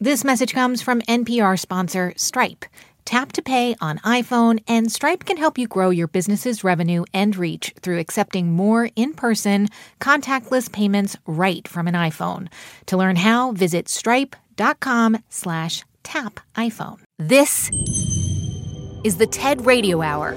This message comes from NPR sponsor Stripe. Tap to pay on iPhone, and Stripe can help you grow your business's revenue and reach through accepting more in person, contactless payments right from an iPhone. To learn how, visit stripe.com slash tap iPhone. This is the TED Radio Hour.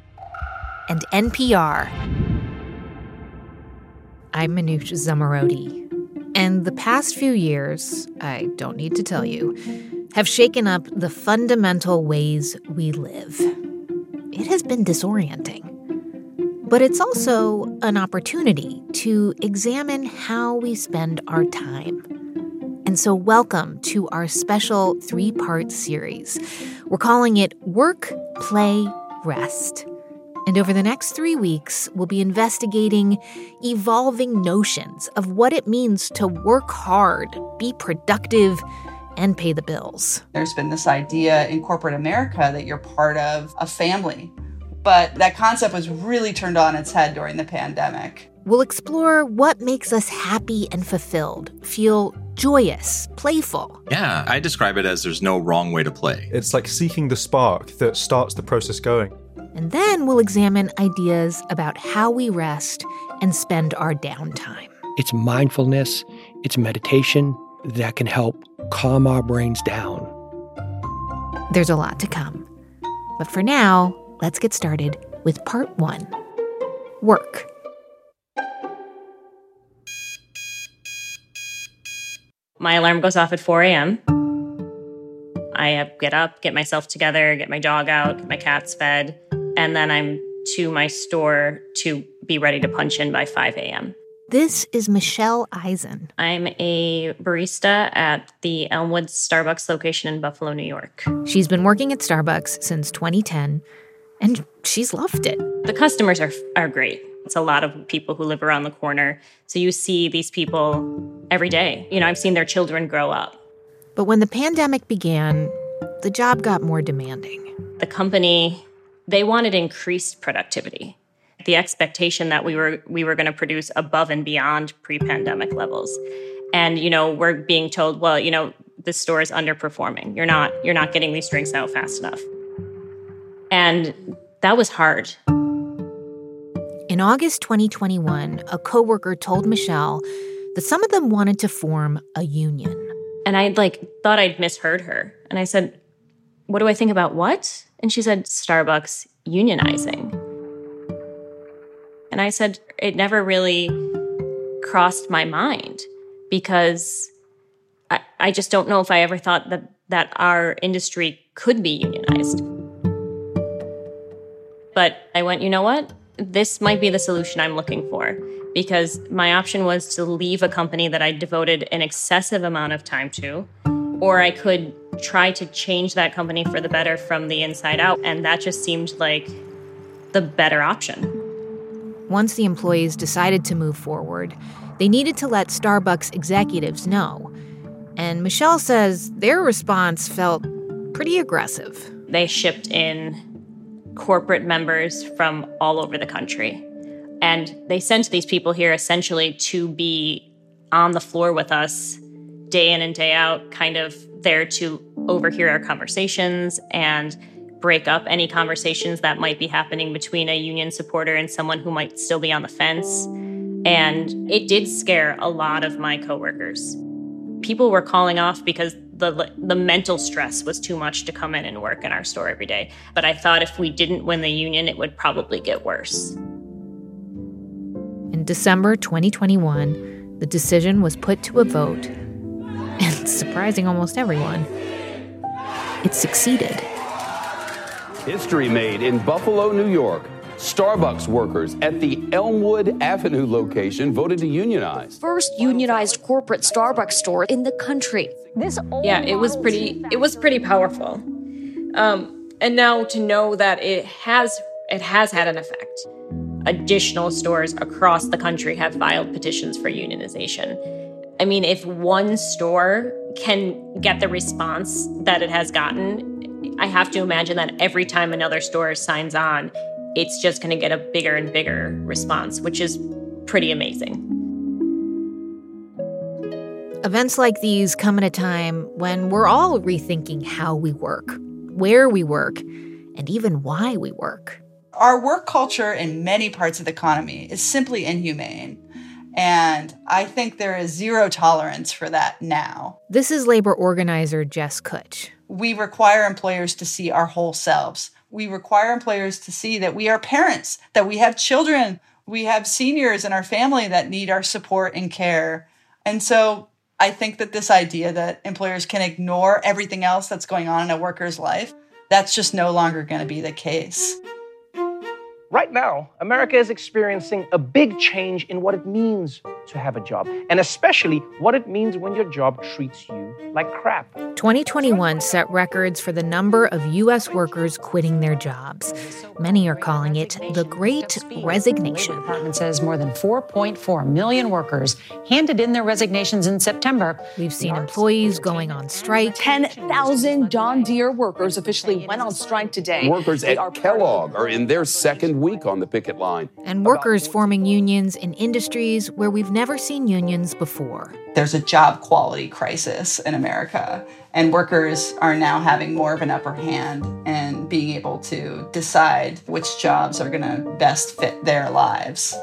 and NPR. I'm Manoush Zomorodi, and the past few years, I don't need to tell you, have shaken up the fundamental ways we live. It has been disorienting. But it's also an opportunity to examine how we spend our time. And so, welcome to our special three part series. We're calling it Work, Play, Rest. And over the next three weeks, we'll be investigating evolving notions of what it means to work hard, be productive, and pay the bills. There's been this idea in corporate America that you're part of a family. But that concept was really turned on its head during the pandemic. We'll explore what makes us happy and fulfilled, feel joyous, playful. Yeah, I describe it as there's no wrong way to play. It's like seeking the spark that starts the process going. And then we'll examine ideas about how we rest and spend our downtime. It's mindfulness, it's meditation that can help calm our brains down. There's a lot to come. But for now, let's get started with part one work. My alarm goes off at 4 a.m. I get up, get myself together, get my dog out, get my cats fed, and then I'm to my store to be ready to punch in by 5 a.m. This is Michelle Eisen. I'm a barista at the Elmwood Starbucks location in Buffalo, New York. She's been working at Starbucks since 2010, and she's loved it. The customers are, are great. It's a lot of people who live around the corner. So you see these people every day. You know, I've seen their children grow up. But when the pandemic began, the job got more demanding. The company they wanted increased productivity the expectation that we were we were going to produce above and beyond pre-pandemic levels. And you know we're being told well you know the store is underperforming. You're not you're not getting these drinks out fast enough. And that was hard. In august 2021 a coworker told michelle that some of them wanted to form a union. And i like thought i'd misheard her. And i said what do i think about what and she said, Starbucks unionizing. And I said, it never really crossed my mind because I, I just don't know if I ever thought that, that our industry could be unionized. But I went, you know what? This might be the solution I'm looking for because my option was to leave a company that I devoted an excessive amount of time to, or I could try to change that company for the better from the inside out. And that just seemed like the better option. Once the employees decided to move forward, they needed to let Starbucks executives know. And Michelle says their response felt pretty aggressive. They shipped in corporate members from all over the country. And they sent these people here essentially to be on the floor with us day in and day out, kind of there to overhear our conversations and break up any conversations that might be happening between a union supporter and someone who might still be on the fence. And it did scare a lot of my coworkers. People were calling off because the the mental stress was too much to come in and work in our store every day. But I thought if we didn't win the union, it would probably get worse. In December 2021, the decision was put to a vote surprising almost everyone, it succeeded. History made in Buffalo, New York. Starbucks workers at the Elmwood Avenue location voted to unionize. First unionized corporate Starbucks store in the country. This yeah, it was pretty. It was pretty powerful. Um, and now to know that it has it has had an effect. Additional stores across the country have filed petitions for unionization. I mean, if one store can get the response that it has gotten, I have to imagine that every time another store signs on, it's just going to get a bigger and bigger response, which is pretty amazing. Events like these come at a time when we're all rethinking how we work, where we work, and even why we work. Our work culture in many parts of the economy is simply inhumane. And I think there is zero tolerance for that now. This is labor organizer Jess Kutch. We require employers to see our whole selves. We require employers to see that we are parents, that we have children, we have seniors in our family that need our support and care. And so I think that this idea that employers can ignore everything else that's going on in a worker's life, that's just no longer going to be the case. Right now, America is experiencing a big change in what it means to have a job, and especially what it means when your job treats you like crap. 2021 set records for the number of U.S. workers quitting their jobs. Many are calling it the Great Resignation. The department says more than 4.4 million workers handed in their resignations in September. We've seen employees going on strike. 10,000 John Deere workers officially went on strike today. Workers at Kellogg are in their second week on the picket line. And workers forming unions in industries where we've never seen unions before. There's a job quality crisis in America, and workers are now having more of an upper hand and being able to decide which jobs are going to best fit their lives.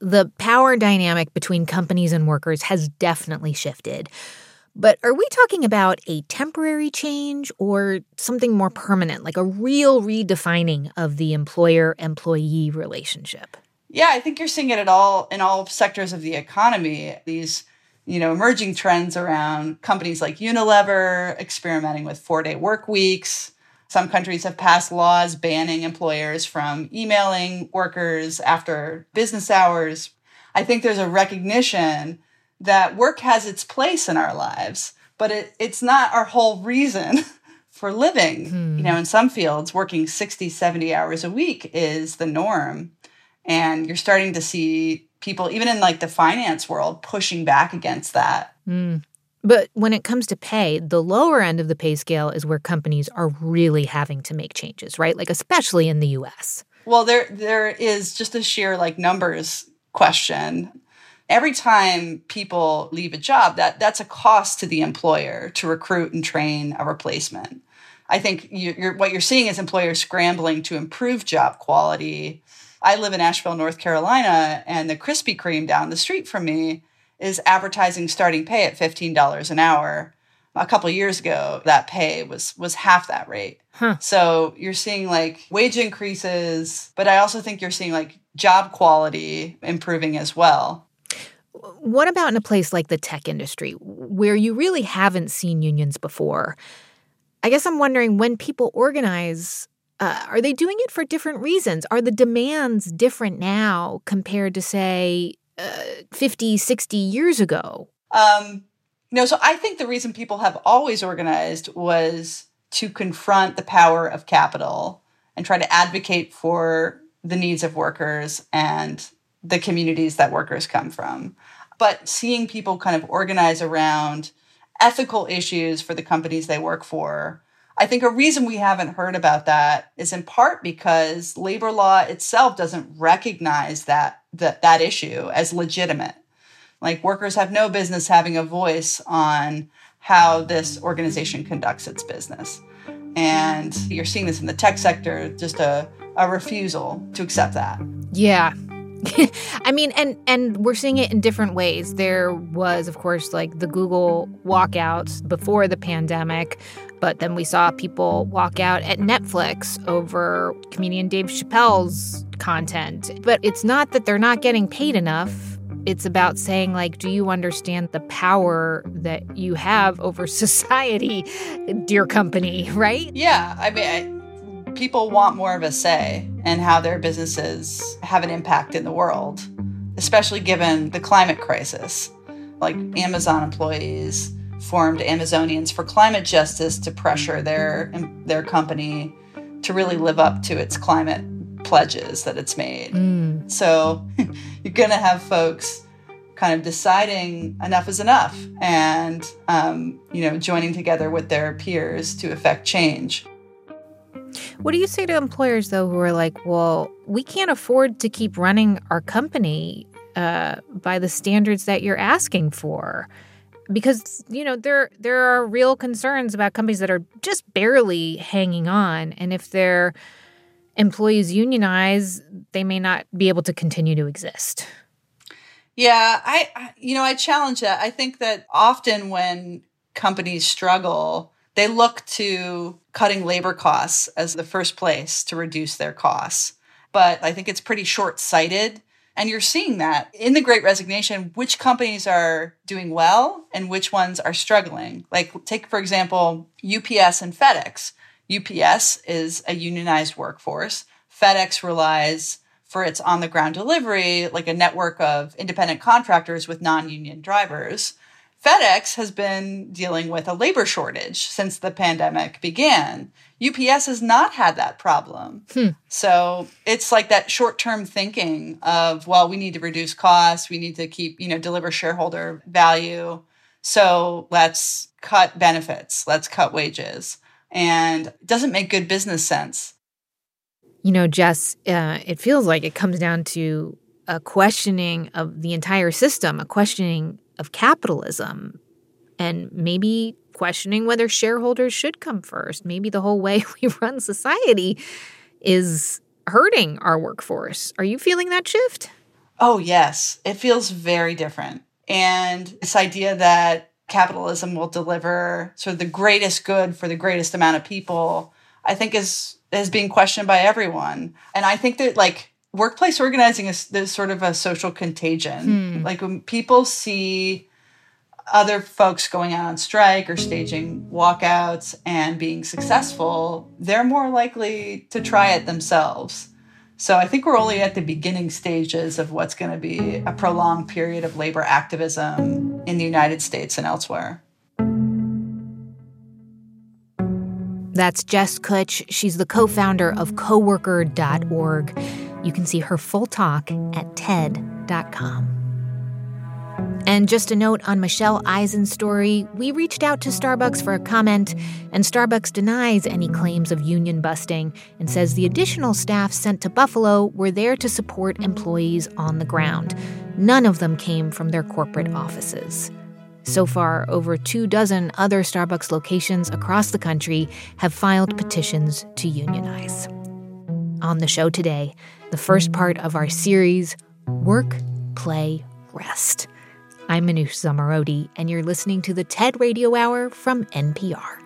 The power dynamic between companies and workers has definitely shifted. But are we talking about a temporary change or something more permanent, like a real redefining of the employer employee relationship? Yeah, I think you're seeing it at all in all sectors of the economy. These, you know, emerging trends around companies like Unilever experimenting with four-day work weeks. Some countries have passed laws banning employers from emailing workers after business hours. I think there's a recognition that work has its place in our lives, but it, it's not our whole reason for living. Hmm. You know, in some fields, working 60, 70 hours a week is the norm. And you're starting to see people, even in like the finance world, pushing back against that. Mm. But when it comes to pay, the lower end of the pay scale is where companies are really having to make changes, right? Like especially in the US. Well, there there is just a sheer like numbers question every time people leave a job, that that's a cost to the employer to recruit and train a replacement. I think you, what you're seeing is employers scrambling to improve job quality. I live in Asheville, North Carolina, and the Krispy Kreme down the street from me is advertising starting pay at $15 an hour. A couple years ago, that pay was was half that rate. Huh. So you're seeing like wage increases, but I also think you're seeing like job quality improving as well. What about in a place like the tech industry, where you really haven't seen unions before? I guess I'm wondering when people organize, uh, are they doing it for different reasons? Are the demands different now compared to, say, uh, 50, 60 years ago? Um, no, so I think the reason people have always organized was to confront the power of capital and try to advocate for the needs of workers and the communities that workers come from. But seeing people kind of organize around ethical issues for the companies they work for, I think a reason we haven't heard about that is in part because labor law itself doesn't recognize that that, that issue as legitimate. Like workers have no business having a voice on how this organization conducts its business. And you're seeing this in the tech sector, just a, a refusal to accept that. Yeah, I mean, and and we're seeing it in different ways. There was, of course, like the Google walkouts before the pandemic, but then we saw people walk out at Netflix over comedian Dave Chappelle's content. But it's not that they're not getting paid enough. it's about saying, like, do you understand the power that you have over society, dear company, right? Yeah. I mean, I, people want more of a say in how their businesses have an impact in the world, especially given the climate crisis. Like Amazon employees formed Amazonians for Climate Justice to pressure their their company to really live up to its climate pledges that it's made. Mm. So you're going to have folks kind of deciding enough is enough and, um, you know, joining together with their peers to affect change. What do you say to employers, though, who are like, well, we can't afford to keep running our company uh, by the standards that you're asking for? Because you know there there are real concerns about companies that are just barely hanging on, and if they're employees unionize, they may not be able to continue to exist. Yeah, I, you know, I challenge that. I think that often when companies struggle, they look to cutting labor costs as the first place to reduce their costs. But I think it's pretty short sighted. And you're seeing that in the great resignation, which companies are doing well and which ones are struggling. Like, take, for example, UPS and FedEx. UPS is a unionized workforce. FedEx relies for its on the ground delivery, like a network of independent contractors with non union drivers. FedEx has been dealing with a labor shortage since the pandemic began. UPS has not had that problem. Hmm. So it's like that short term thinking of, well, we need to reduce costs, we need to keep, you know, deliver shareholder value. So let's cut benefits, let's cut wages and it doesn't make good business sense. You know, Jess, uh, it feels like it comes down to a questioning of the entire system, a questioning of capitalism, and maybe questioning whether shareholders should come first. Maybe the whole way we run society is hurting our workforce. Are you feeling that shift? Oh, yes. It feels very different. And this idea that capitalism will deliver sort of the greatest good for the greatest amount of people, I think is is being questioned by everyone. And I think that like workplace organizing is there's sort of a social contagion. Hmm. Like when people see other folks going out on strike or staging walkouts and being successful, they're more likely to try it themselves. So I think we're only at the beginning stages of what's going to be a prolonged period of labor activism in the United States and elsewhere. That's Jess Kutch. She's the co founder of coworker.org. You can see her full talk at TED.com. And just a note on Michelle Eisen's story we reached out to Starbucks for a comment, and Starbucks denies any claims of union busting and says the additional staff sent to Buffalo were there to support employees on the ground. None of them came from their corporate offices. So far, over two dozen other Starbucks locations across the country have filed petitions to unionize. On the show today, the first part of our series Work, Play, Rest. I'm Manoush Zomorodi, and you're listening to the TED Radio Hour from NPR.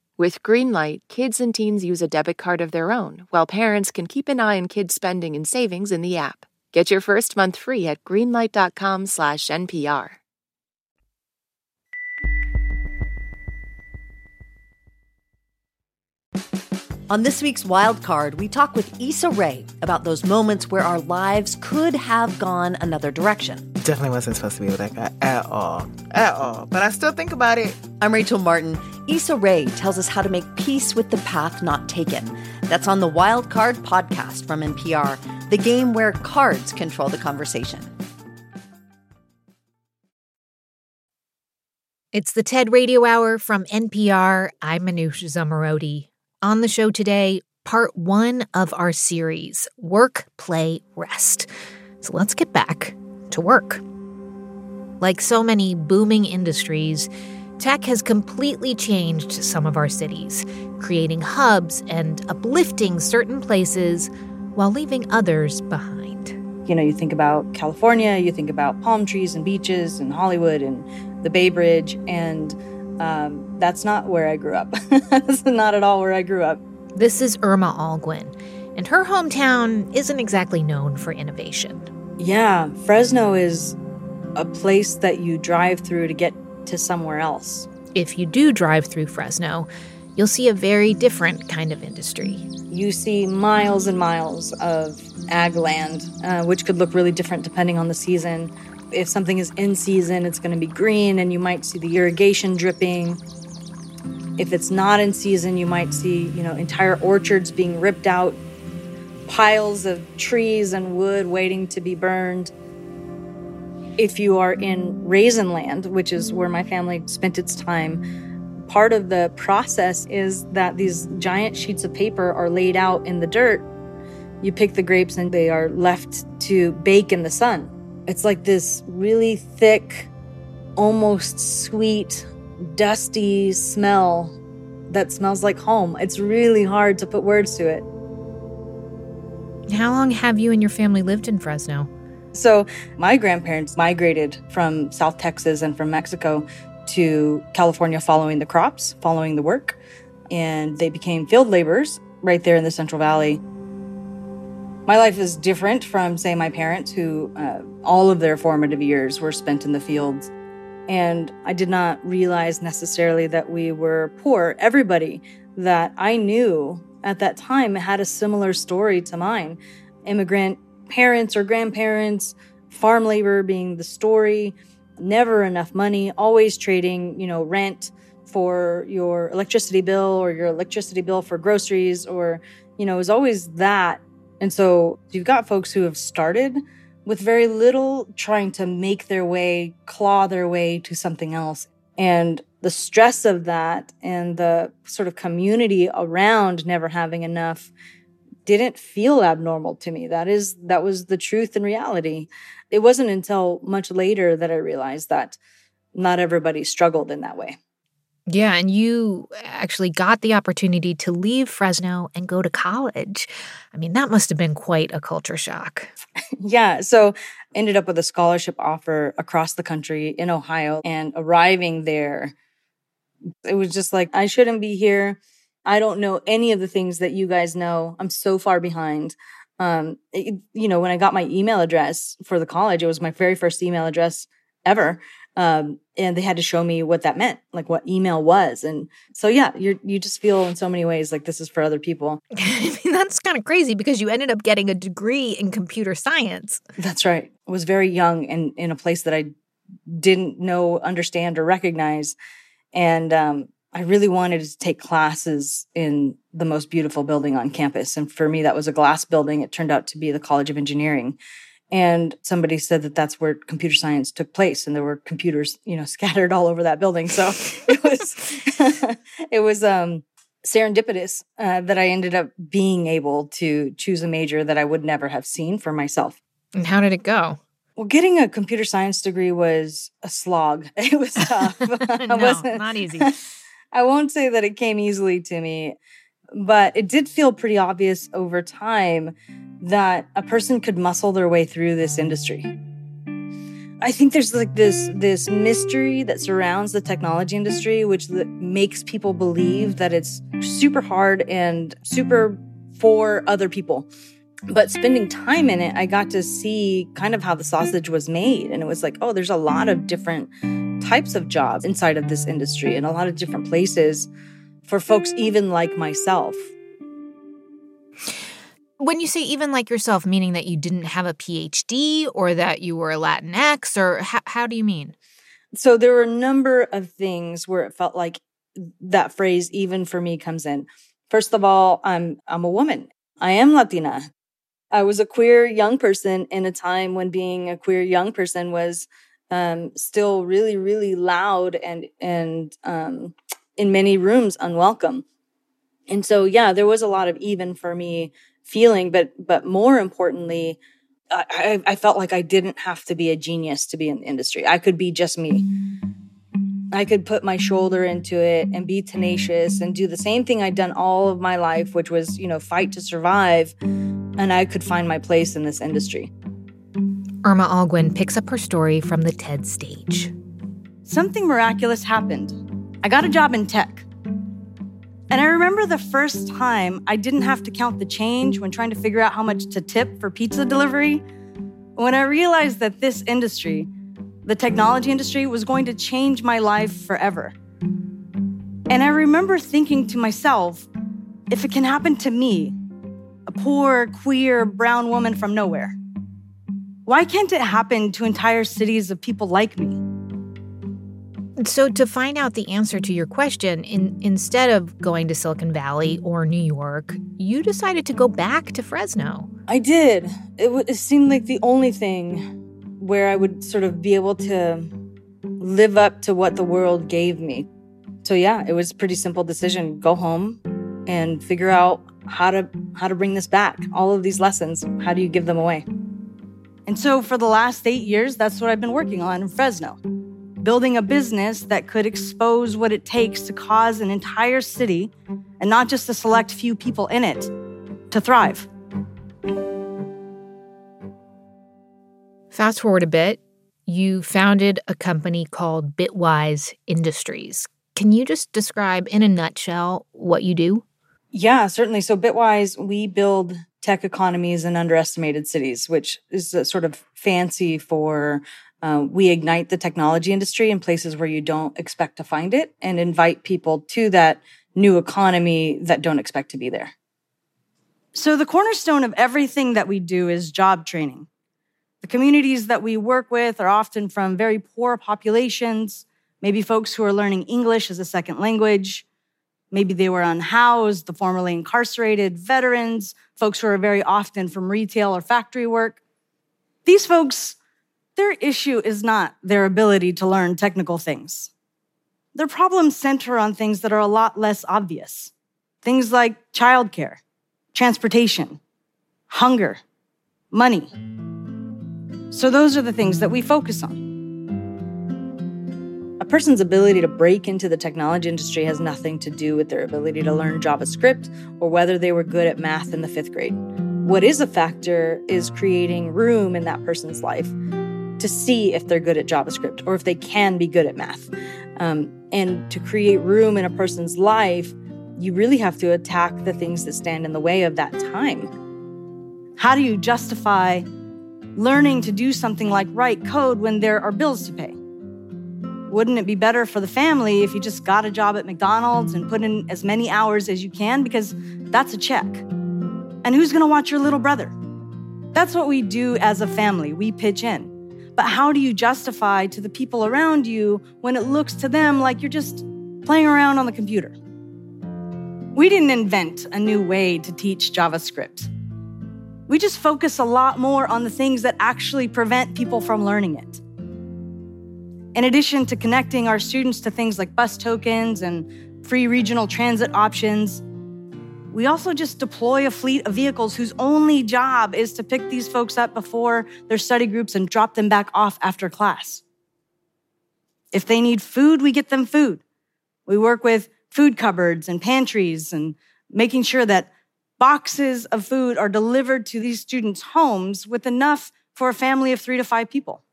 With Greenlight, kids and teens use a debit card of their own, while parents can keep an eye on kids' spending and savings in the app. Get your first month free at greenlight.com/npr. On this week's Wild Card, we talk with Issa Rae about those moments where our lives could have gone another direction. Definitely wasn't supposed to be with that guy at all. At all. But I still think about it. I'm Rachel Martin. Issa Rae tells us how to make peace with the path not taken. That's on the Wild Card podcast from NPR, the game where cards control the conversation. It's the TED Radio Hour from NPR. I'm Manoush Zomorodi. On the show today, part one of our series Work, Play, Rest. So let's get back to work. Like so many booming industries, tech has completely changed some of our cities, creating hubs and uplifting certain places while leaving others behind. You know, you think about California, you think about palm trees and beaches and Hollywood and the Bay Bridge, and um, that's not where I grew up. that's not at all where I grew up. This is Irma Olguin, and her hometown isn't exactly known for innovation. Yeah, Fresno is a place that you drive through to get to somewhere else. If you do drive through Fresno, you'll see a very different kind of industry. You see miles and miles of ag land, uh, which could look really different depending on the season if something is in season, it's going to be green and you might see the irrigation dripping. If it's not in season, you might see, you know, entire orchards being ripped out, piles of trees and wood waiting to be burned. If you are in raisin land, which is where my family spent its time, part of the process is that these giant sheets of paper are laid out in the dirt. You pick the grapes and they are left to bake in the sun it's like this really thick, almost sweet, dusty smell that smells like home. It's really hard to put words to it. How long have you and your family lived in Fresno? So, my grandparents migrated from South Texas and from Mexico to California following the crops, following the work, and they became field laborers right there in the Central Valley. My life is different from, say, my parents, who uh, all of their formative years were spent in the fields. And I did not realize necessarily that we were poor. Everybody that I knew at that time had a similar story to mine immigrant parents or grandparents, farm labor being the story, never enough money, always trading, you know, rent for your electricity bill or your electricity bill for groceries or, you know, it was always that and so you've got folks who have started with very little, trying to make their way, claw their way to something else. And the stress of that and the sort of community around never having enough didn't feel abnormal to me. That is, that was the truth and reality. It wasn't until much later that I realized that not everybody struggled in that way. Yeah, and you actually got the opportunity to leave Fresno and go to college. I mean, that must have been quite a culture shock. yeah, so ended up with a scholarship offer across the country in Ohio and arriving there it was just like I shouldn't be here. I don't know any of the things that you guys know. I'm so far behind. Um, it, you know, when I got my email address for the college, it was my very first email address ever. Um, and they had to show me what that meant, like what email was. And so, yeah, you you just feel in so many ways like this is for other people. I mean, that's kind of crazy because you ended up getting a degree in computer science. That's right. I was very young and in a place that I didn't know, understand, or recognize. And um, I really wanted to take classes in the most beautiful building on campus. And for me, that was a glass building. It turned out to be the College of Engineering and somebody said that that's where computer science took place and there were computers you know scattered all over that building. So it was it was um serendipitous uh, that i ended up being able to choose a major that i would never have seen for myself. And how did it go? Well getting a computer science degree was a slog. It was tough. No, not easy. I won't say that it came easily to me but it did feel pretty obvious over time that a person could muscle their way through this industry. I think there's like this this mystery that surrounds the technology industry, which makes people believe that it's super hard and super for other people. But spending time in it, I got to see kind of how the sausage was made, and it was like, oh, there's a lot of different types of jobs inside of this industry, and a lot of different places for folks even like myself When you say even like yourself, meaning that you didn't have a PhD or that you were a Latinx, or how, how do you mean? So there were a number of things where it felt like that phrase, even for me, comes in. First of all, I'm I'm a woman. I am Latina. I was a queer young person in a time when being a queer young person was um, still really, really loud and and um, in many rooms unwelcome. And so, yeah, there was a lot of even for me feeling, but but more importantly, I, I felt like I didn't have to be a genius to be in the industry. I could be just me. I could put my shoulder into it and be tenacious and do the same thing I'd done all of my life, which was, you know, fight to survive. And I could find my place in this industry. Irma Olguin picks up her story from the TED stage. Something miraculous happened. I got a job in tech. And I remember the first time I didn't have to count the change when trying to figure out how much to tip for pizza delivery. When I realized that this industry, the technology industry, was going to change my life forever. And I remember thinking to myself, if it can happen to me, a poor, queer, brown woman from nowhere, why can't it happen to entire cities of people like me? So, to find out the answer to your question, in, instead of going to Silicon Valley or New York, you decided to go back to Fresno. I did. It, w- it seemed like the only thing where I would sort of be able to live up to what the world gave me. So yeah, it was a pretty simple decision. Go home and figure out how to how to bring this back. All of these lessons, how do you give them away? And so for the last 8 years, that's what I've been working on in Fresno building a business that could expose what it takes to cause an entire city, and not just a select few people in it, to thrive. Fast forward a bit, you founded a company called Bitwise Industries. Can you just describe in a nutshell what you do? Yeah, certainly. So, Bitwise, we build tech economies in underestimated cities, which is a sort of fancy for uh, we ignite the technology industry in places where you don't expect to find it and invite people to that new economy that don't expect to be there. So, the cornerstone of everything that we do is job training. The communities that we work with are often from very poor populations, maybe folks who are learning English as a second language. Maybe they were unhoused, the formerly incarcerated, veterans, folks who are very often from retail or factory work. These folks their issue is not their ability to learn technical things. Their problems center on things that are a lot less obvious. Things like childcare, transportation, hunger, money. So those are the things that we focus on. A person's ability to break into the technology industry has nothing to do with their ability to learn JavaScript or whether they were good at math in the fifth grade. What is a factor is creating room in that person's life to see if they're good at JavaScript or if they can be good at math. Um, and to create room in a person's life, you really have to attack the things that stand in the way of that time. How do you justify learning to do something like write code when there are bills to pay? Wouldn't it be better for the family if you just got a job at McDonald's and put in as many hours as you can? Because that's a check. And who's going to watch your little brother? That's what we do as a family. We pitch in. But how do you justify to the people around you when it looks to them like you're just playing around on the computer? We didn't invent a new way to teach JavaScript. We just focus a lot more on the things that actually prevent people from learning it. In addition to connecting our students to things like bus tokens and free regional transit options, we also just deploy a fleet of vehicles whose only job is to pick these folks up before their study groups and drop them back off after class. If they need food, we get them food. We work with food cupboards and pantries and making sure that boxes of food are delivered to these students' homes with enough for a family of three to five people.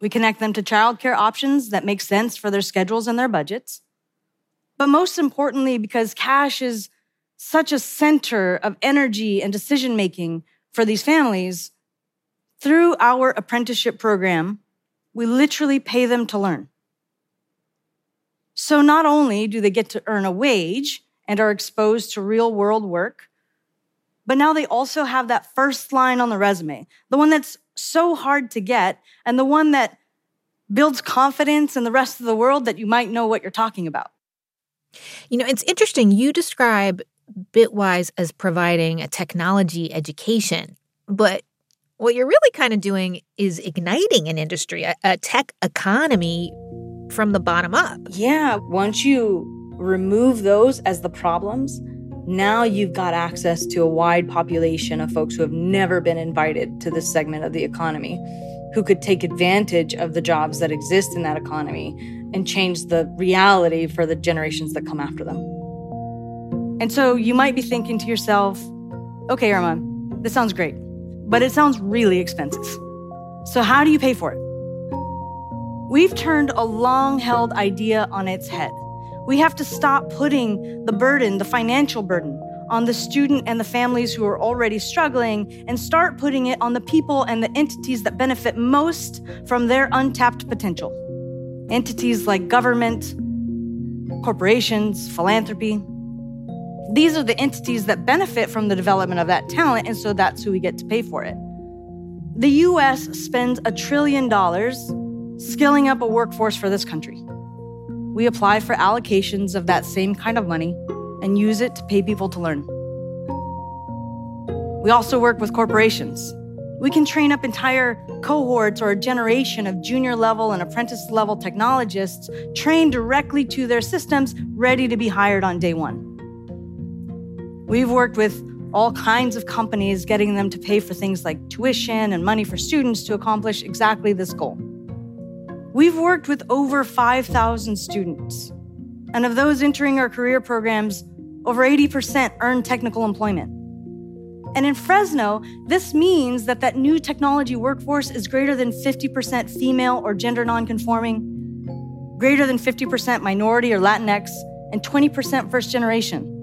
We connect them to childcare options that make sense for their schedules and their budgets. But most importantly, because cash is such a center of energy and decision making for these families, through our apprenticeship program, we literally pay them to learn. So not only do they get to earn a wage and are exposed to real world work, But now they also have that first line on the resume, the one that's so hard to get, and the one that builds confidence in the rest of the world that you might know what you're talking about. You know, it's interesting. You describe Bitwise as providing a technology education, but what you're really kind of doing is igniting an industry, a, a tech economy from the bottom up. Yeah. Once you remove those as the problems, now you've got access to a wide population of folks who have never been invited to this segment of the economy, who could take advantage of the jobs that exist in that economy and change the reality for the generations that come after them. And so you might be thinking to yourself, okay, Irma, this sounds great, but it sounds really expensive. So, how do you pay for it? We've turned a long held idea on its head. We have to stop putting the burden, the financial burden, on the student and the families who are already struggling and start putting it on the people and the entities that benefit most from their untapped potential. Entities like government, corporations, philanthropy. These are the entities that benefit from the development of that talent, and so that's who we get to pay for it. The US spends a trillion dollars skilling up a workforce for this country. We apply for allocations of that same kind of money and use it to pay people to learn. We also work with corporations. We can train up entire cohorts or a generation of junior level and apprentice level technologists trained directly to their systems, ready to be hired on day one. We've worked with all kinds of companies, getting them to pay for things like tuition and money for students to accomplish exactly this goal. We've worked with over 5,000 students. And of those entering our career programs, over 80% earn technical employment. And in Fresno, this means that that new technology workforce is greater than 50% female or gender nonconforming, greater than 50% minority or Latinx, and 20% first generation.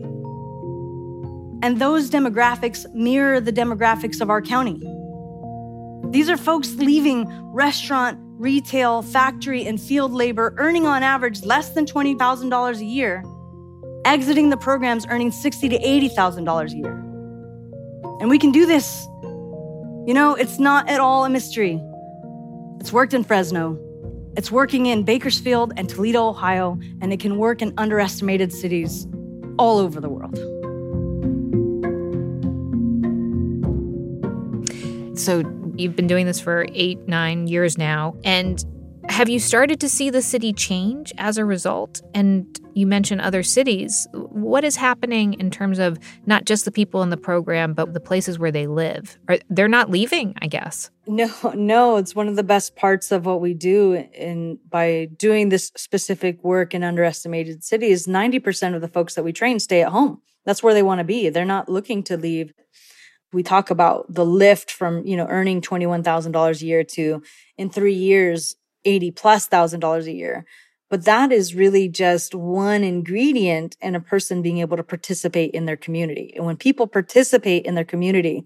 And those demographics mirror the demographics of our county. These are folks leaving restaurant, retail, factory, and field labor earning on average less than $20,000 a year, exiting the programs earning $60,000 to $80,000 a year. And we can do this. You know, it's not at all a mystery. It's worked in Fresno. It's working in Bakersfield and Toledo, Ohio, and it can work in underestimated cities all over the world. So you've been doing this for eight, nine years now. And have you started to see the city change as a result? And you mentioned other cities. What is happening in terms of not just the people in the program, but the places where they live? Are, they're not leaving, I guess. No, no, it's one of the best parts of what we do. And by doing this specific work in underestimated cities, 90% of the folks that we train stay at home. That's where they want to be. They're not looking to leave we talk about the lift from you know earning $21000 a year to in three years 80 plus thousand dollars a year. But that is really just one ingredient in a person being able to participate in their community. And when people participate in their community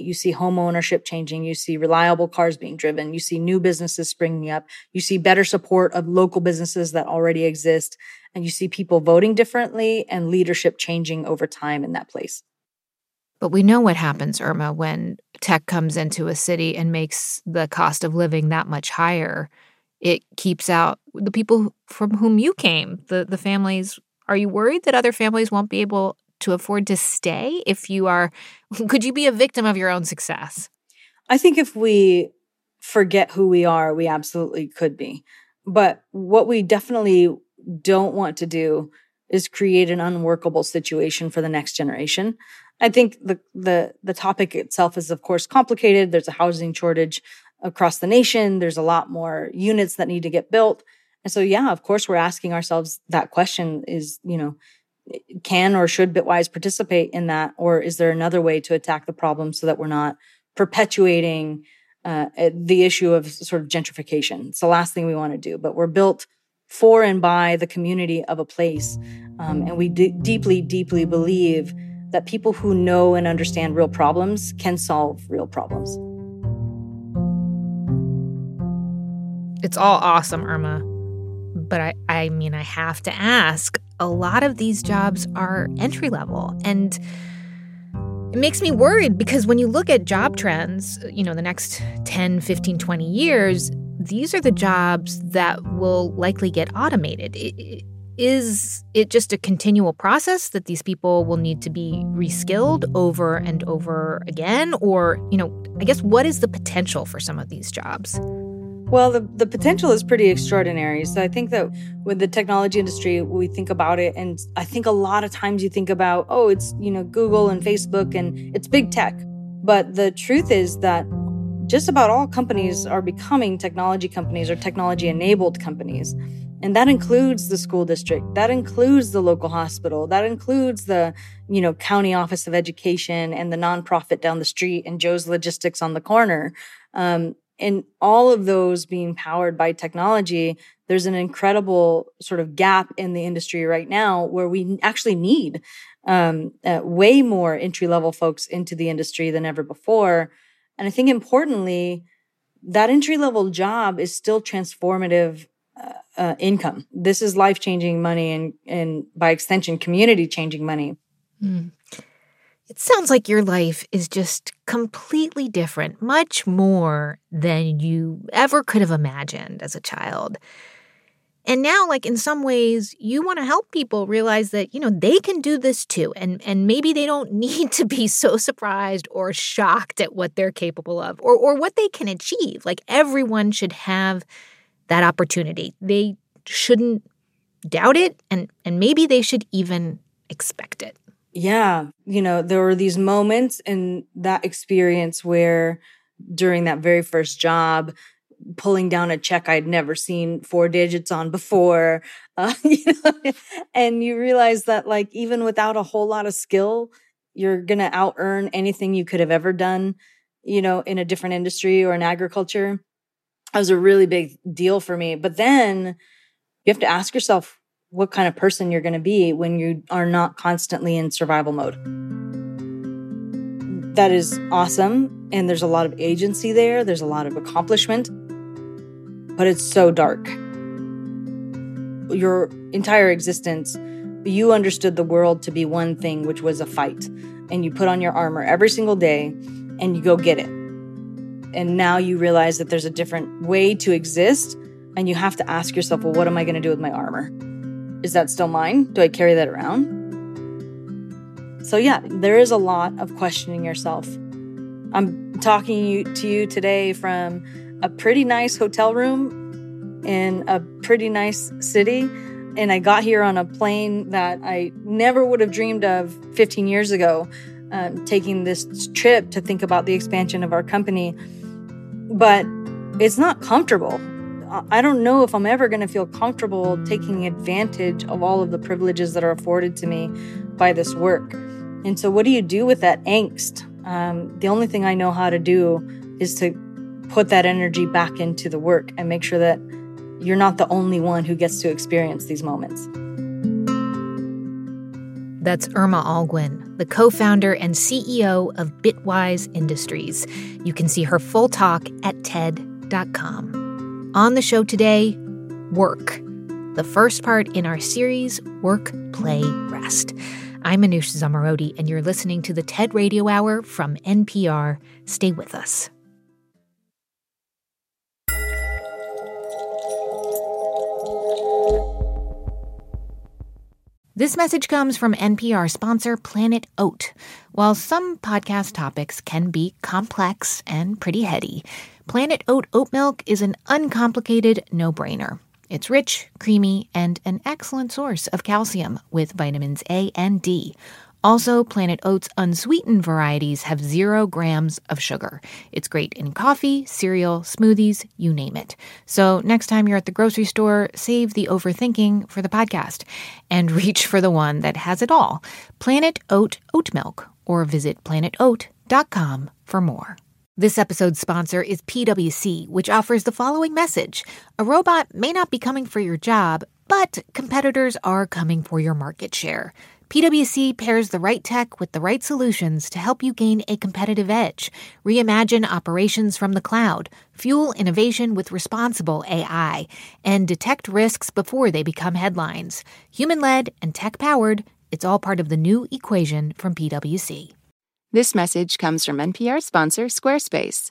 you see home ownership changing you see reliable cars being driven you see new businesses springing up you see better support of local businesses that already exist and you see people voting differently and leadership changing over time in that place but we know what happens, Irma, when tech comes into a city and makes the cost of living that much higher. It keeps out the people from whom you came, the, the families. Are you worried that other families won't be able to afford to stay if you are? Could you be a victim of your own success? I think if we forget who we are, we absolutely could be. But what we definitely don't want to do is create an unworkable situation for the next generation. I think the the the topic itself is of course complicated. There's a housing shortage across the nation. There's a lot more units that need to get built. And so yeah, of course we're asking ourselves that question is, you know, can or should Bitwise participate in that or is there another way to attack the problem so that we're not perpetuating uh, the issue of sort of gentrification. It's the last thing we want to do, but we're built for and by the community of a place. Um, and we d- deeply, deeply believe that people who know and understand real problems can solve real problems. It's all awesome, Irma. But I, I mean, I have to ask a lot of these jobs are entry level. And It makes me worried because when you look at job trends, you know, the next 10, 15, 20 years, these are the jobs that will likely get automated. Is it just a continual process that these people will need to be reskilled over and over again? Or, you know, I guess what is the potential for some of these jobs? Well, the, the potential is pretty extraordinary. So I think that with the technology industry, we think about it, and I think a lot of times you think about, oh, it's, you know, Google and Facebook and it's big tech. But the truth is that just about all companies are becoming technology companies or technology enabled companies. And that includes the school district, that includes the local hospital, that includes the, you know, county office of education and the nonprofit down the street and Joe's logistics on the corner. Um, and all of those being powered by technology, there's an incredible sort of gap in the industry right now where we actually need um, uh, way more entry level folks into the industry than ever before. And I think importantly, that entry level job is still transformative uh, income. This is life changing money and, and by extension, community changing money. Mm. It sounds like your life is just completely different, much more than you ever could have imagined as a child. And now, like in some ways, you want to help people realize that, you know, they can do this too. And and maybe they don't need to be so surprised or shocked at what they're capable of or, or what they can achieve. Like everyone should have that opportunity. They shouldn't doubt it and, and maybe they should even expect it yeah, you know, there were these moments in that experience where during that very first job, pulling down a check I'd never seen four digits on before, uh, you know, and you realize that like even without a whole lot of skill, you're gonna out earn anything you could have ever done, you know, in a different industry or in agriculture. That was a really big deal for me. But then you have to ask yourself, what kind of person you're going to be when you are not constantly in survival mode. That is awesome. And there's a lot of agency there, there's a lot of accomplishment, but it's so dark. Your entire existence, you understood the world to be one thing, which was a fight. And you put on your armor every single day and you go get it. And now you realize that there's a different way to exist. And you have to ask yourself, well, what am I going to do with my armor? Is that still mine? Do I carry that around? So, yeah, there is a lot of questioning yourself. I'm talking to you today from a pretty nice hotel room in a pretty nice city. And I got here on a plane that I never would have dreamed of 15 years ago, um, taking this trip to think about the expansion of our company. But it's not comfortable. I don't know if I'm ever going to feel comfortable taking advantage of all of the privileges that are afforded to me by this work. And so, what do you do with that angst? Um, the only thing I know how to do is to put that energy back into the work and make sure that you're not the only one who gets to experience these moments. That's Irma Olguin, the co founder and CEO of Bitwise Industries. You can see her full talk at TED.com. On the show today, work. The first part in our series, Work, Play, Rest. I'm Manoush Zomorodi, and you're listening to the TED Radio Hour from NPR. Stay with us. This message comes from NPR sponsor Planet Oat. While some podcast topics can be complex and pretty heady, Planet Oat oat milk is an uncomplicated no brainer. It's rich, creamy, and an excellent source of calcium with vitamins A and D. Also, Planet Oats unsweetened varieties have zero grams of sugar. It's great in coffee, cereal, smoothies, you name it. So, next time you're at the grocery store, save the overthinking for the podcast and reach for the one that has it all Planet Oat Oat Milk, or visit planetoat.com for more. This episode's sponsor is PWC, which offers the following message A robot may not be coming for your job, but competitors are coming for your market share. PWC pairs the right tech with the right solutions to help you gain a competitive edge, reimagine operations from the cloud, fuel innovation with responsible AI, and detect risks before they become headlines. Human led and tech powered, it's all part of the new equation from PWC. This message comes from NPR sponsor Squarespace.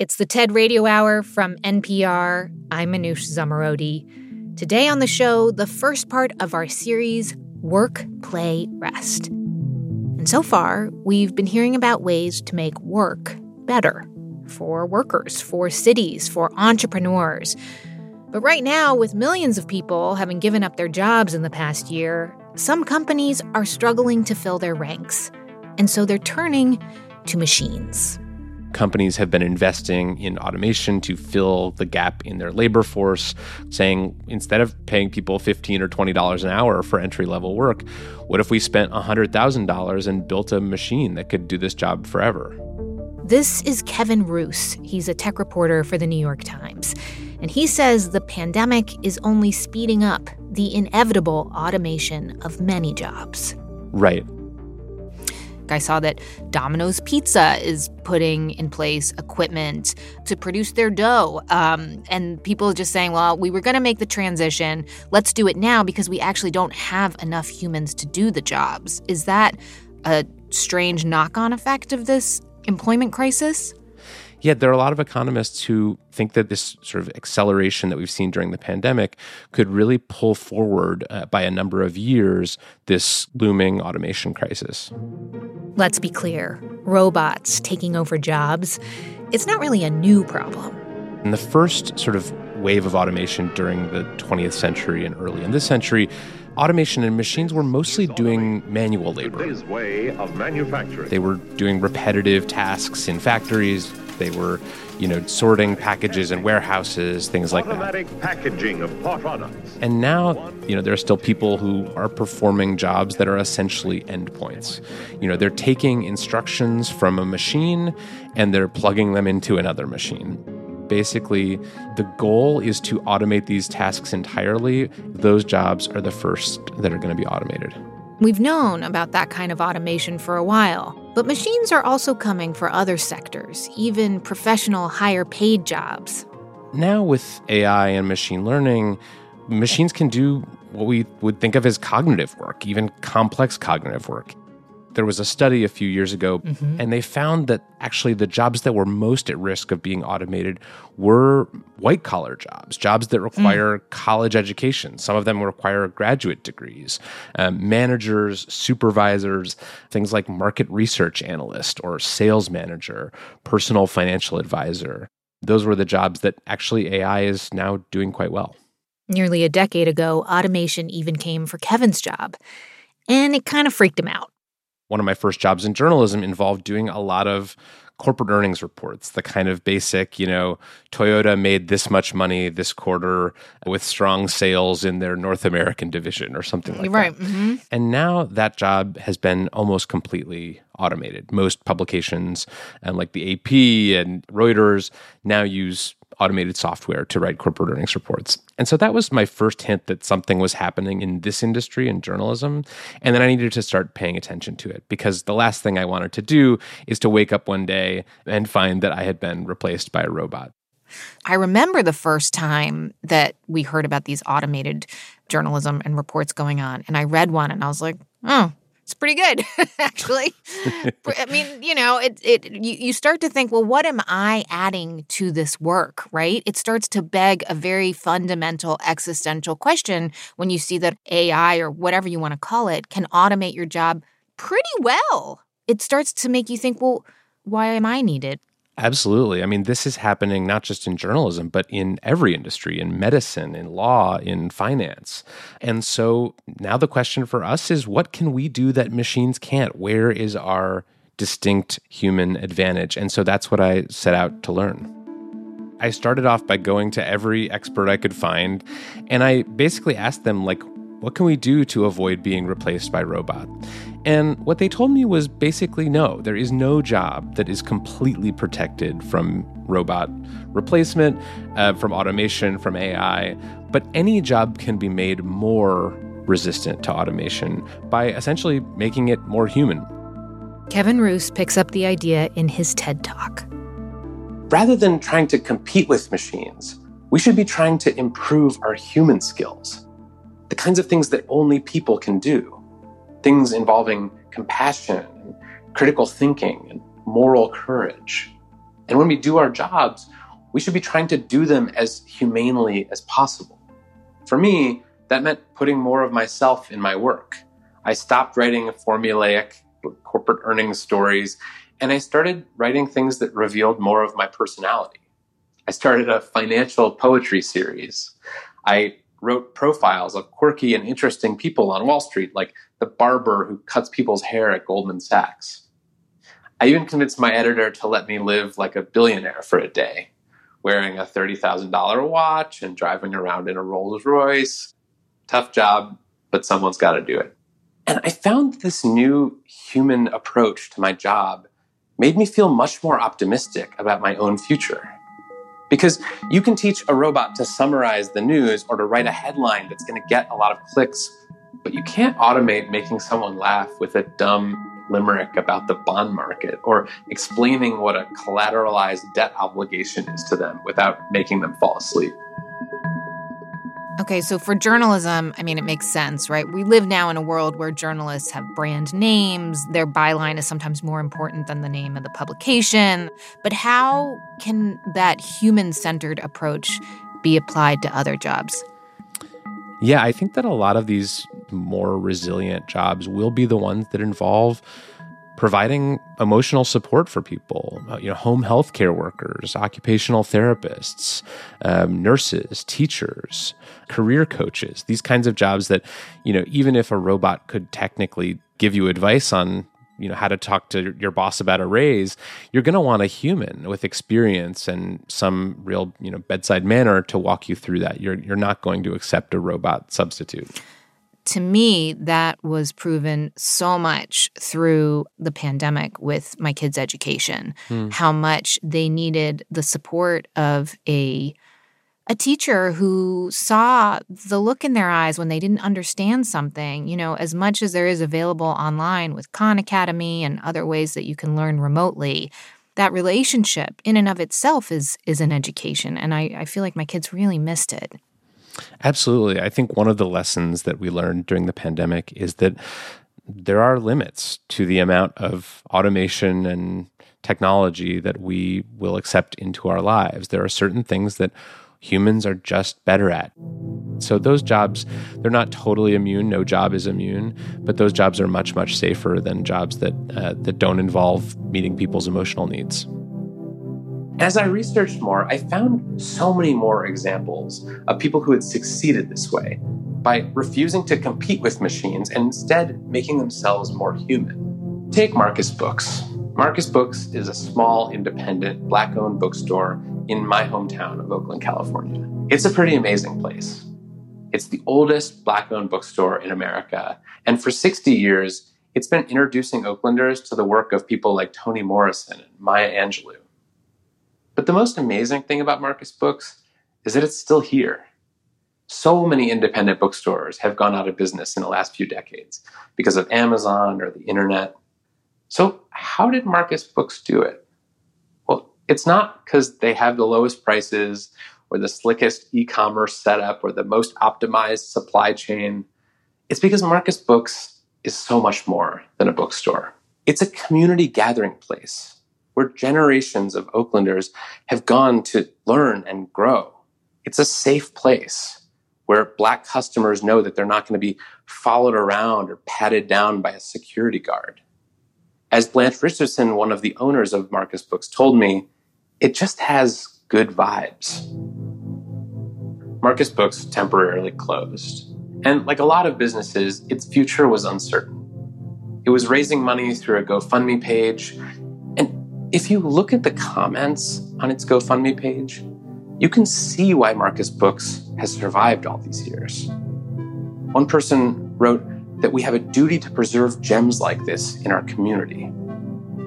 It's the TED Radio Hour from NPR. I'm Manoush Zomorodi. Today on the show, the first part of our series, Work, Play, Rest. And so far, we've been hearing about ways to make work better for workers, for cities, for entrepreneurs. But right now, with millions of people having given up their jobs in the past year, some companies are struggling to fill their ranks. And so they're turning to machines companies have been investing in automation to fill the gap in their labor force, saying instead of paying people 15 or $20 an hour for entry level work, what if we spent $100,000 and built a machine that could do this job forever? This is Kevin Roose. He's a tech reporter for the New York Times. And he says the pandemic is only speeding up the inevitable automation of many jobs. Right. I saw that Domino's Pizza is putting in place equipment to produce their dough. Um, and people just saying, well, we were going to make the transition. Let's do it now because we actually don't have enough humans to do the jobs. Is that a strange knock on effect of this employment crisis? Yeah, there are a lot of economists who think that this sort of acceleration that we've seen during the pandemic could really pull forward uh, by a number of years this looming automation crisis. Let's be clear robots taking over jobs, it's not really a new problem. In the first sort of wave of automation during the 20th century and early in this century, automation and machines were mostly doing manual labor. Way of manufacturing. They were doing repetitive tasks in factories, they were, you know, sorting packages in warehouses, things like Automatic that. packaging of products. And now, you know, there are still people who are performing jobs that are essentially endpoints. You know, they're taking instructions from a machine and they're plugging them into another machine. Basically, the goal is to automate these tasks entirely. Those jobs are the first that are going to be automated. We've known about that kind of automation for a while, but machines are also coming for other sectors, even professional, higher paid jobs. Now, with AI and machine learning, machines can do what we would think of as cognitive work, even complex cognitive work. There was a study a few years ago, mm-hmm. and they found that actually the jobs that were most at risk of being automated were white collar jobs, jobs that require mm. college education. Some of them require graduate degrees, um, managers, supervisors, things like market research analyst or sales manager, personal financial advisor. Those were the jobs that actually AI is now doing quite well. Nearly a decade ago, automation even came for Kevin's job, and it kind of freaked him out one of my first jobs in journalism involved doing a lot of corporate earnings reports, the kind of basic, you know, Toyota made this much money this quarter with strong sales in their North American division or something like right. that. Mm-hmm. And now that job has been almost completely automated. Most publications, and like the AP and Reuters, now use automated software to write corporate earnings reports. And so that was my first hint that something was happening in this industry in journalism. And then I needed to start paying attention to it because the last thing I wanted to do is to wake up one day and find that I had been replaced by a robot. I remember the first time that we heard about these automated journalism and reports going on. And I read one and I was like, oh, it's pretty good, actually. I mean, you know, it it you, you start to think, well, what am I adding to this work, right? It starts to beg a very fundamental existential question when you see that AI or whatever you want to call it can automate your job pretty well. It starts to make you think, well, why am I needed? Absolutely. I mean, this is happening not just in journalism, but in every industry, in medicine, in law, in finance. And so now the question for us is what can we do that machines can't? Where is our distinct human advantage? And so that's what I set out to learn. I started off by going to every expert I could find, and I basically asked them, like, what can we do to avoid being replaced by robot? And what they told me was basically no, there is no job that is completely protected from robot replacement, uh, from automation, from AI, but any job can be made more resistant to automation by essentially making it more human. Kevin Roose picks up the idea in his TED Talk. Rather than trying to compete with machines, we should be trying to improve our human skills, the kinds of things that only people can do things involving compassion and critical thinking and moral courage. And when we do our jobs, we should be trying to do them as humanely as possible. For me, that meant putting more of myself in my work. I stopped writing formulaic corporate earnings stories and I started writing things that revealed more of my personality. I started a financial poetry series. I wrote profiles of quirky and interesting people on Wall Street, like the barber who cuts people's hair at Goldman Sachs. I even convinced my editor to let me live like a billionaire for a day, wearing a $30,000 watch and driving around in a Rolls Royce. Tough job, but someone's got to do it. And I found this new human approach to my job made me feel much more optimistic about my own future. Because you can teach a robot to summarize the news or to write a headline that's going to get a lot of clicks, but you can't automate making someone laugh with a dumb limerick about the bond market or explaining what a collateralized debt obligation is to them without making them fall asleep. Okay, so for journalism, I mean, it makes sense, right? We live now in a world where journalists have brand names. Their byline is sometimes more important than the name of the publication. But how can that human centered approach be applied to other jobs? Yeah, I think that a lot of these more resilient jobs will be the ones that involve providing emotional support for people, uh, you know, home health care workers, occupational therapists, um, nurses, teachers, career coaches, these kinds of jobs that, you know, even if a robot could technically give you advice on you know how to talk to your boss about a raise you're going to want a human with experience and some real you know bedside manner to walk you through that. You're you're not going to accept a robot substitute to me, that was proven so much through the pandemic with my kids' education, mm. how much they needed the support of a a teacher who saw the look in their eyes when they didn't understand something, you know, as much as there is available online with Khan Academy and other ways that you can learn remotely, that relationship in and of itself is is an education. And I, I feel like my kids really missed it. Absolutely. I think one of the lessons that we learned during the pandemic is that there are limits to the amount of automation and technology that we will accept into our lives. There are certain things that humans are just better at. So those jobs, they're not totally immune. No job is immune, but those jobs are much, much safer than jobs that uh, that don't involve meeting people's emotional needs. As I researched more, I found so many more examples of people who had succeeded this way by refusing to compete with machines and instead making themselves more human. Take Marcus Books. Marcus Books is a small, independent, black owned bookstore in my hometown of Oakland, California. It's a pretty amazing place. It's the oldest black owned bookstore in America, and for 60 years, it's been introducing Oaklanders to the work of people like Toni Morrison and Maya Angelou. But the most amazing thing about Marcus Books is that it's still here. So many independent bookstores have gone out of business in the last few decades because of Amazon or the internet. So, how did Marcus Books do it? Well, it's not because they have the lowest prices or the slickest e commerce setup or the most optimized supply chain. It's because Marcus Books is so much more than a bookstore. It's a community gathering place where generations of Oaklanders have gone to learn and grow. It's a safe place where Black customers know that they're not going to be followed around or patted down by a security guard. As Blanche Richardson, one of the owners of Marcus Books, told me, it just has good vibes. Marcus Books temporarily closed. And like a lot of businesses, its future was uncertain. It was raising money through a GoFundMe page. If you look at the comments on its GoFundMe page, you can see why Marcus Books has survived all these years. One person wrote that we have a duty to preserve gems like this in our community.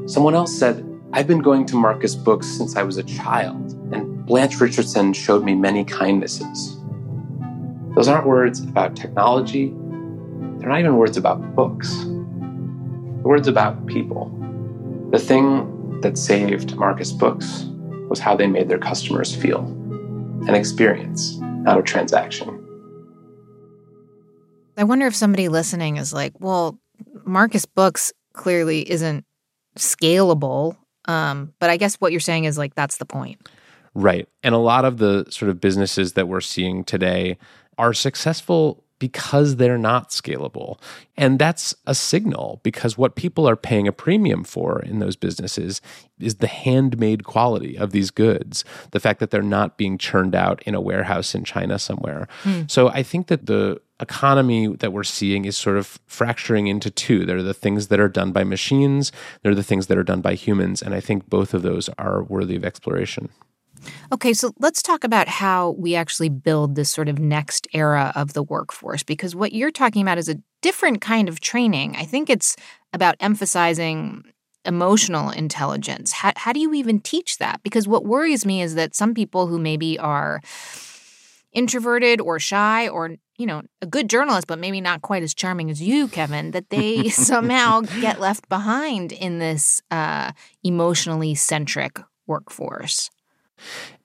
Someone else said, I've been going to Marcus Books since I was a child, and Blanche Richardson showed me many kindnesses. Those aren't words about technology. They're not even words about books. They're words about people. The thing that saved Marcus Books was how they made their customers feel an experience, not a transaction. I wonder if somebody listening is like, well, Marcus Books clearly isn't scalable. Um, but I guess what you're saying is like, that's the point. Right. And a lot of the sort of businesses that we're seeing today are successful because they're not scalable. And that's a signal because what people are paying a premium for in those businesses is the handmade quality of these goods, the fact that they're not being churned out in a warehouse in China somewhere. Hmm. So I think that the economy that we're seeing is sort of fracturing into two. There are the things that are done by machines, there are the things that are done by humans. And I think both of those are worthy of exploration. Okay, so let's talk about how we actually build this sort of next era of the workforce because what you're talking about is a different kind of training. I think it's about emphasizing emotional intelligence. How, how do you even teach that? Because what worries me is that some people who maybe are introverted or shy or you know a good journalist but maybe not quite as charming as you kevin that they somehow get left behind in this uh, emotionally centric workforce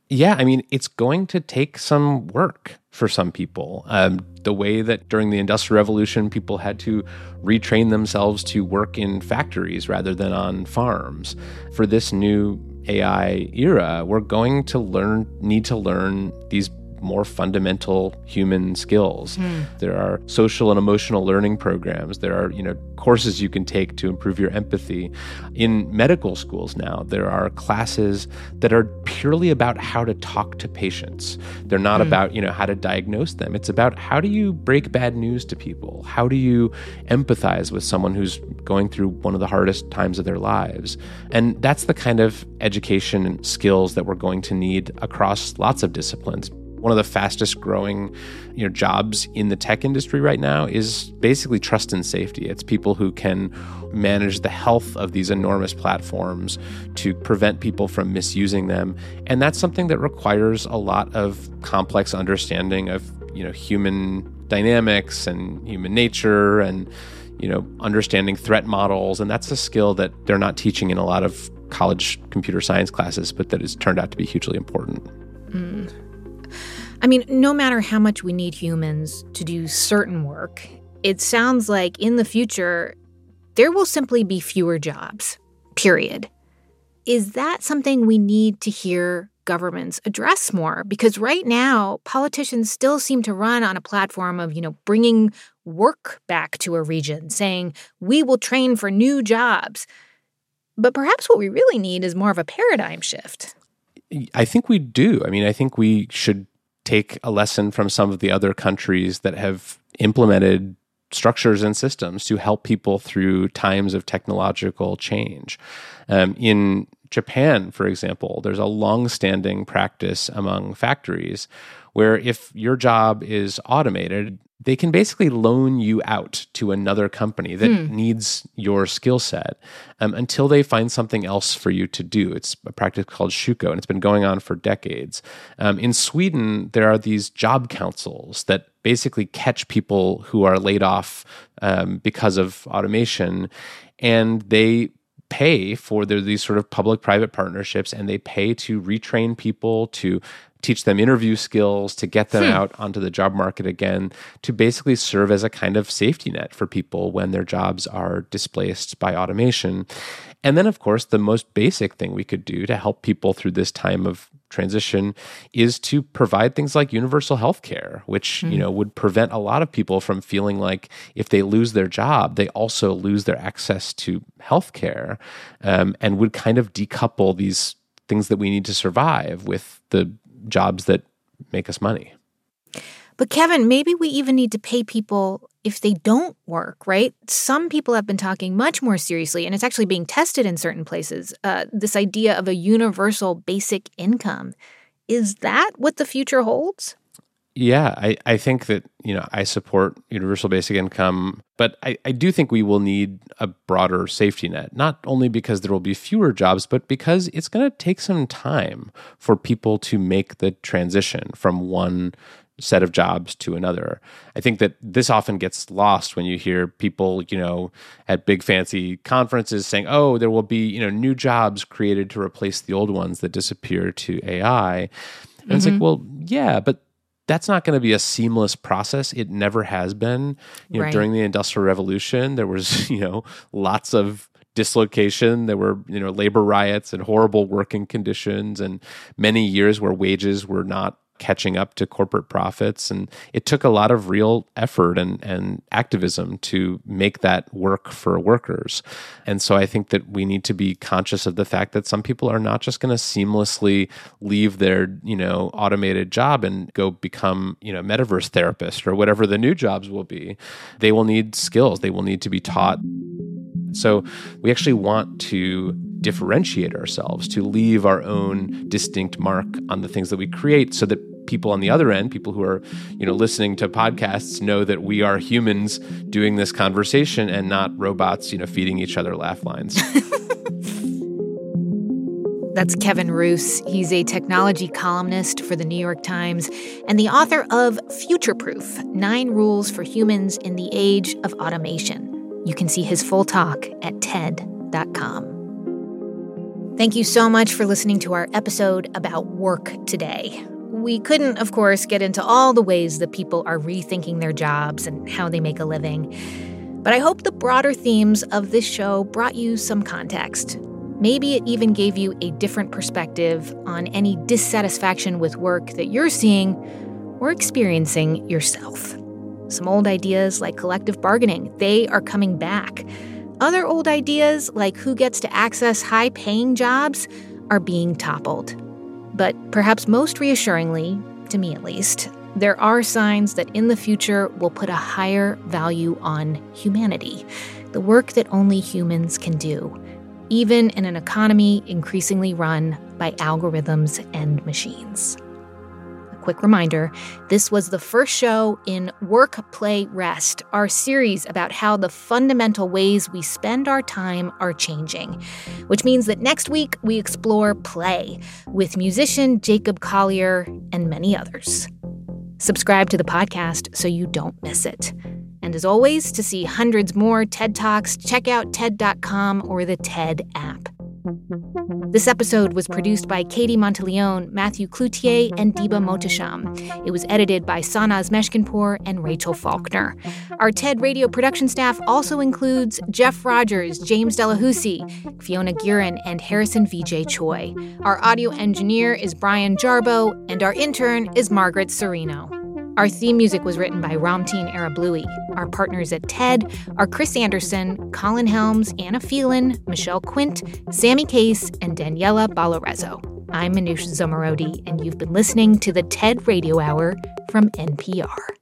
yeah, I mean, it's going to take some work for some people. Um, the way that during the Industrial Revolution, people had to retrain themselves to work in factories rather than on farms. For this new AI era, we're going to learn, need to learn these more fundamental human skills. Mm. There are social and emotional learning programs. There are, you know, courses you can take to improve your empathy. In medical schools now, there are classes that are purely about how to talk to patients. They're not mm. about, you know, how to diagnose them. It's about how do you break bad news to people? How do you empathize with someone who's going through one of the hardest times of their lives? And that's the kind of education and skills that we're going to need across lots of disciplines one of the fastest growing you know jobs in the tech industry right now is basically trust and safety. It's people who can manage the health of these enormous platforms to prevent people from misusing them. And that's something that requires a lot of complex understanding of you know human dynamics and human nature and you know understanding threat models. And that's a skill that they're not teaching in a lot of college computer science classes but that has turned out to be hugely important. Mm. I mean, no matter how much we need humans to do certain work, it sounds like in the future, there will simply be fewer jobs, period. Is that something we need to hear governments address more? Because right now, politicians still seem to run on a platform of, you know, bringing work back to a region, saying, we will train for new jobs. But perhaps what we really need is more of a paradigm shift. I think we do. I mean, I think we should take a lesson from some of the other countries that have implemented structures and systems to help people through times of technological change. Um, in Japan, for example, there's a long-standing practice among factories where if your job is automated, they can basically loan you out to another company that hmm. needs your skill set um, until they find something else for you to do. It's a practice called shukko, and it's been going on for decades. Um, in Sweden, there are these job councils that basically catch people who are laid off um, because of automation, and they pay for their, these sort of public private partnerships and they pay to retrain people to teach them interview skills, to get them hmm. out onto the job market again, to basically serve as a kind of safety net for people when their jobs are displaced by automation. And then, of course, the most basic thing we could do to help people through this time of transition is to provide things like universal health care, which, mm-hmm. you know, would prevent a lot of people from feeling like if they lose their job, they also lose their access to health care um, and would kind of decouple these things that we need to survive with the jobs that make us money. But Kevin, maybe we even need to pay people if they don't work, right? Some people have been talking much more seriously, and it's actually being tested in certain places. Uh, this idea of a universal basic income. Is that what the future holds? Yeah, I, I think that, you know, I support universal basic income, but I, I do think we will need a broader safety net, not only because there will be fewer jobs, but because it's going to take some time for people to make the transition from one set of jobs to another. I think that this often gets lost when you hear people, you know, at big fancy conferences saying, "Oh, there will be, you know, new jobs created to replace the old ones that disappear to AI." And mm-hmm. it's like, mm-hmm. well, yeah, but that's not going to be a seamless process. It never has been. You know, right. during the Industrial Revolution, there was, you know, lots of dislocation. There were, you know, labor riots and horrible working conditions and many years where wages were not catching up to corporate profits. And it took a lot of real effort and, and activism to make that work for workers. And so I think that we need to be conscious of the fact that some people are not just going to seamlessly leave their, you know, automated job and go become, you know, metaverse therapist or whatever the new jobs will be. They will need skills. They will need to be taught. So we actually want to differentiate ourselves, to leave our own distinct mark on the things that we create so that people on the other end, people who are, you know, listening to podcasts know that we are humans doing this conversation and not robots, you know, feeding each other laugh lines. That's Kevin Roose. He's a technology columnist for the New York Times and the author of Future Proof Nine Rules for Humans in the Age of Automation. You can see his full talk at TED.com. Thank you so much for listening to our episode about work today. We couldn't, of course, get into all the ways that people are rethinking their jobs and how they make a living. But I hope the broader themes of this show brought you some context. Maybe it even gave you a different perspective on any dissatisfaction with work that you're seeing or experiencing yourself. Some old ideas like collective bargaining, they are coming back. Other old ideas like who gets to access high paying jobs are being toppled. But perhaps most reassuringly, to me at least, there are signs that in the future we'll put a higher value on humanity, the work that only humans can do, even in an economy increasingly run by algorithms and machines quick reminder this was the first show in Work, Play, Rest, our series about how the fundamental ways we spend our time are changing. Which means that next week we explore play with musician Jacob Collier and many others. Subscribe to the podcast so you don't miss it. And as always, to see hundreds more TED Talks, check out TED.com or the TED app. This episode was produced by Katie Monteleone, Matthew Cloutier, and Diba Mohtasham. It was edited by Sanaz Meshkinpour and Rachel Faulkner. Our TED radio production staff also includes Jeff Rogers, James Delahoussaye, Fiona Geiran, and Harrison Vijay Choi. Our audio engineer is Brian Jarboe, and our intern is Margaret Cirino. Our theme music was written by Ramtin Arablouei. Our partners at TED are Chris Anderson, Colin Helms, Anna Phelan, Michelle Quint, Sammy Case, and Daniela Balarezo. I'm Manoush Zomorodi, and you've been listening to the TED Radio Hour from NPR.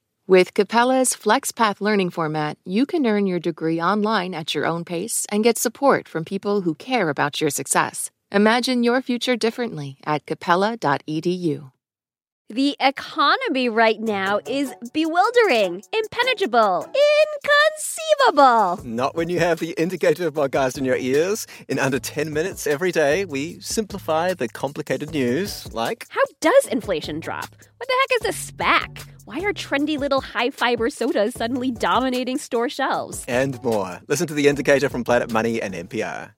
With Capella's FlexPath learning format, you can earn your degree online at your own pace and get support from people who care about your success. Imagine your future differently at capella.edu. The economy right now is bewildering, impenetrable, inconceivable. Not when you have the indicator podcast in your ears. In under 10 minutes every day, we simplify the complicated news like How does inflation drop? What the heck is a SPAC? Why are trendy little high fiber sodas suddenly dominating store shelves? And more. Listen to The Indicator from Planet Money and NPR.